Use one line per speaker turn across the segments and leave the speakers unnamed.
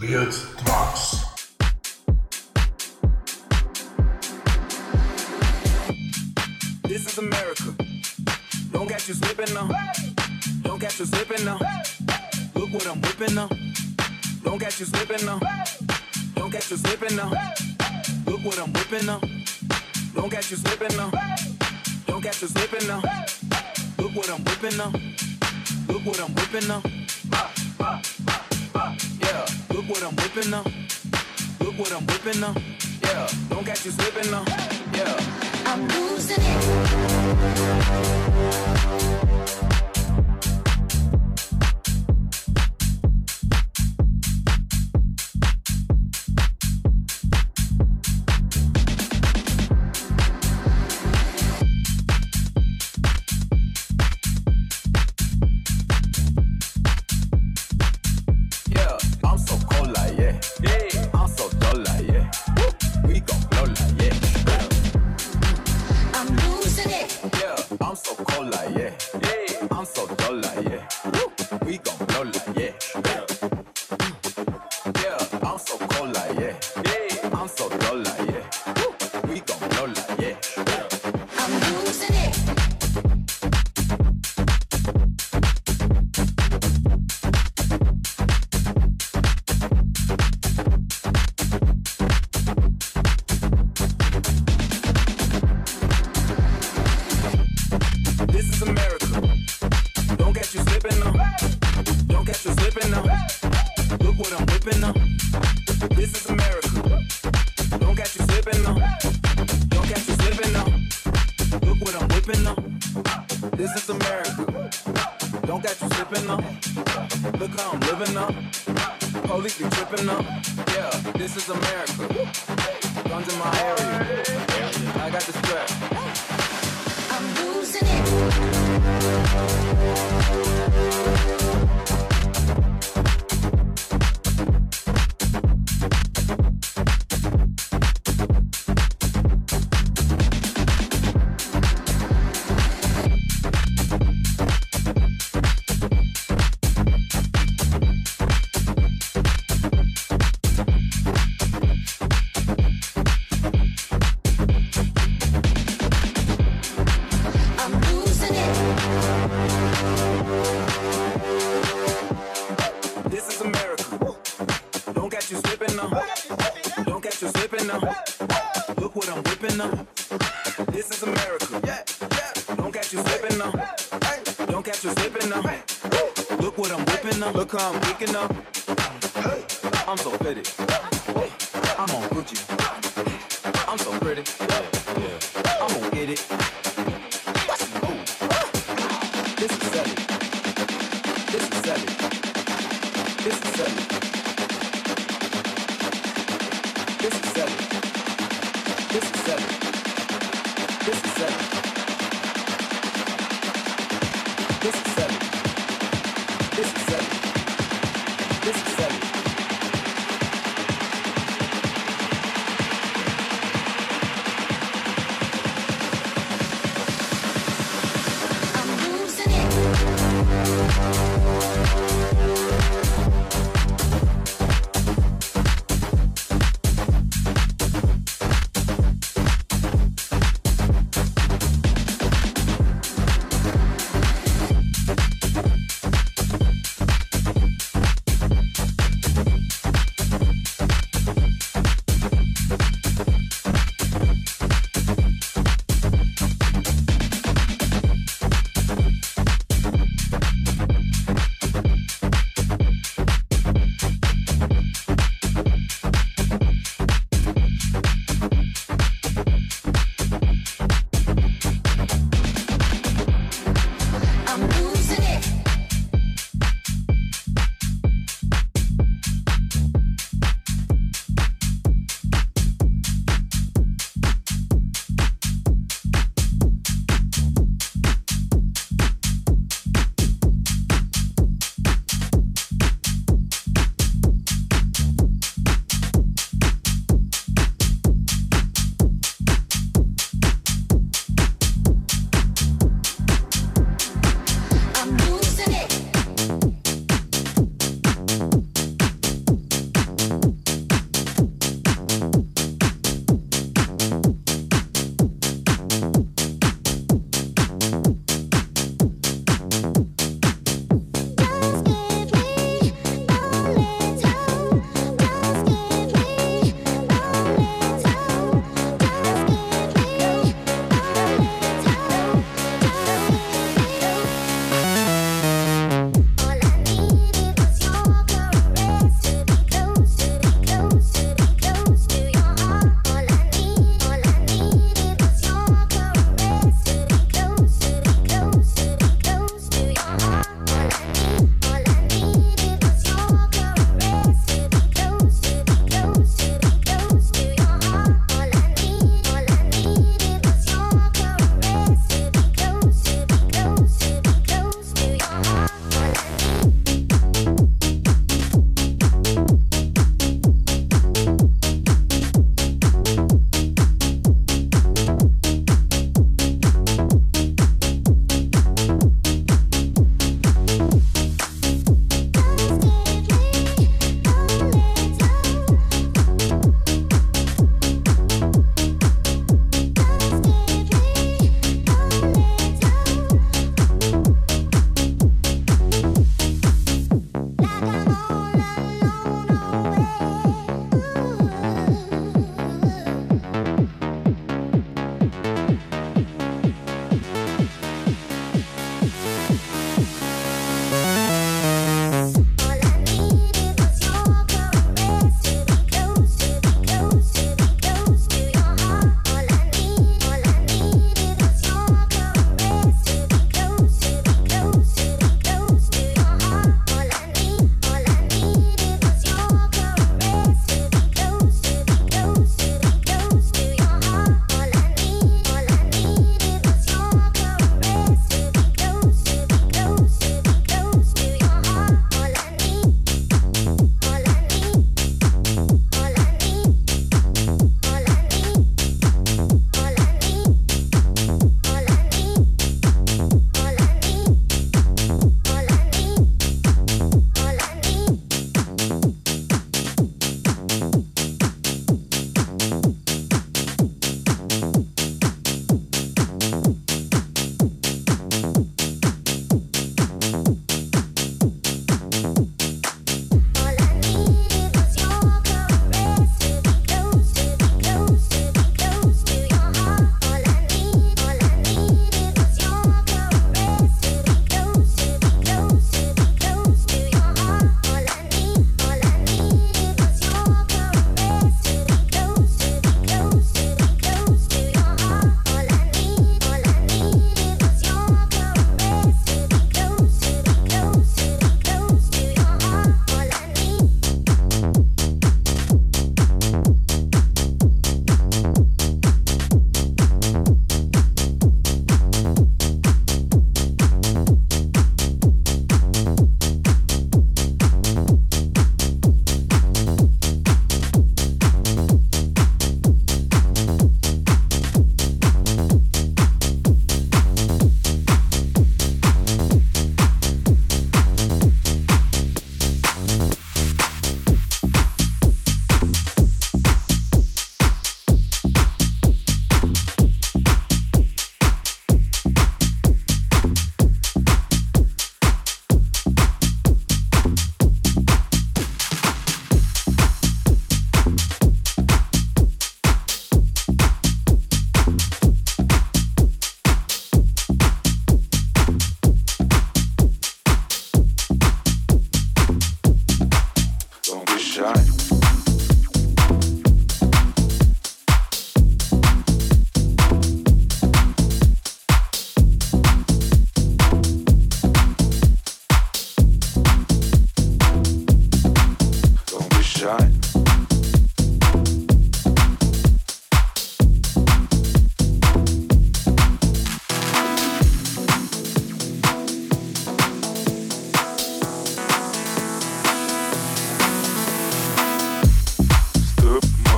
Beard Tracks.
This is America. Don't catch you slipping now. Don't catch you slipping now. Look what I'm whipping now. Don't catch you slipping now. Don't catch you slipping now. Look what I'm whipping now. Don't catch you slipping now. Don't catch you slipping now. Look what I'm whipping now. Look what I'm whipping now. What I'm whipping now. Look what I'm whipping now. Yeah, don't catch you slipping now. Yeah.
I'm losing it.
You. Look how I'm living up. Police be tripping up. Yeah, this is America. Guns in my area. I got the strap.
I'm losing it.
You slipping now. Look what I'm whipping now. Look how I'm kicking up. I'm so pretty. I'm on Gucci. I'm so pretty.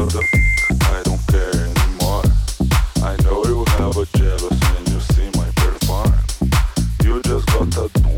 You have a jealousy and you see my perform You just got to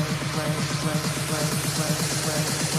play, play, play, play, play, play.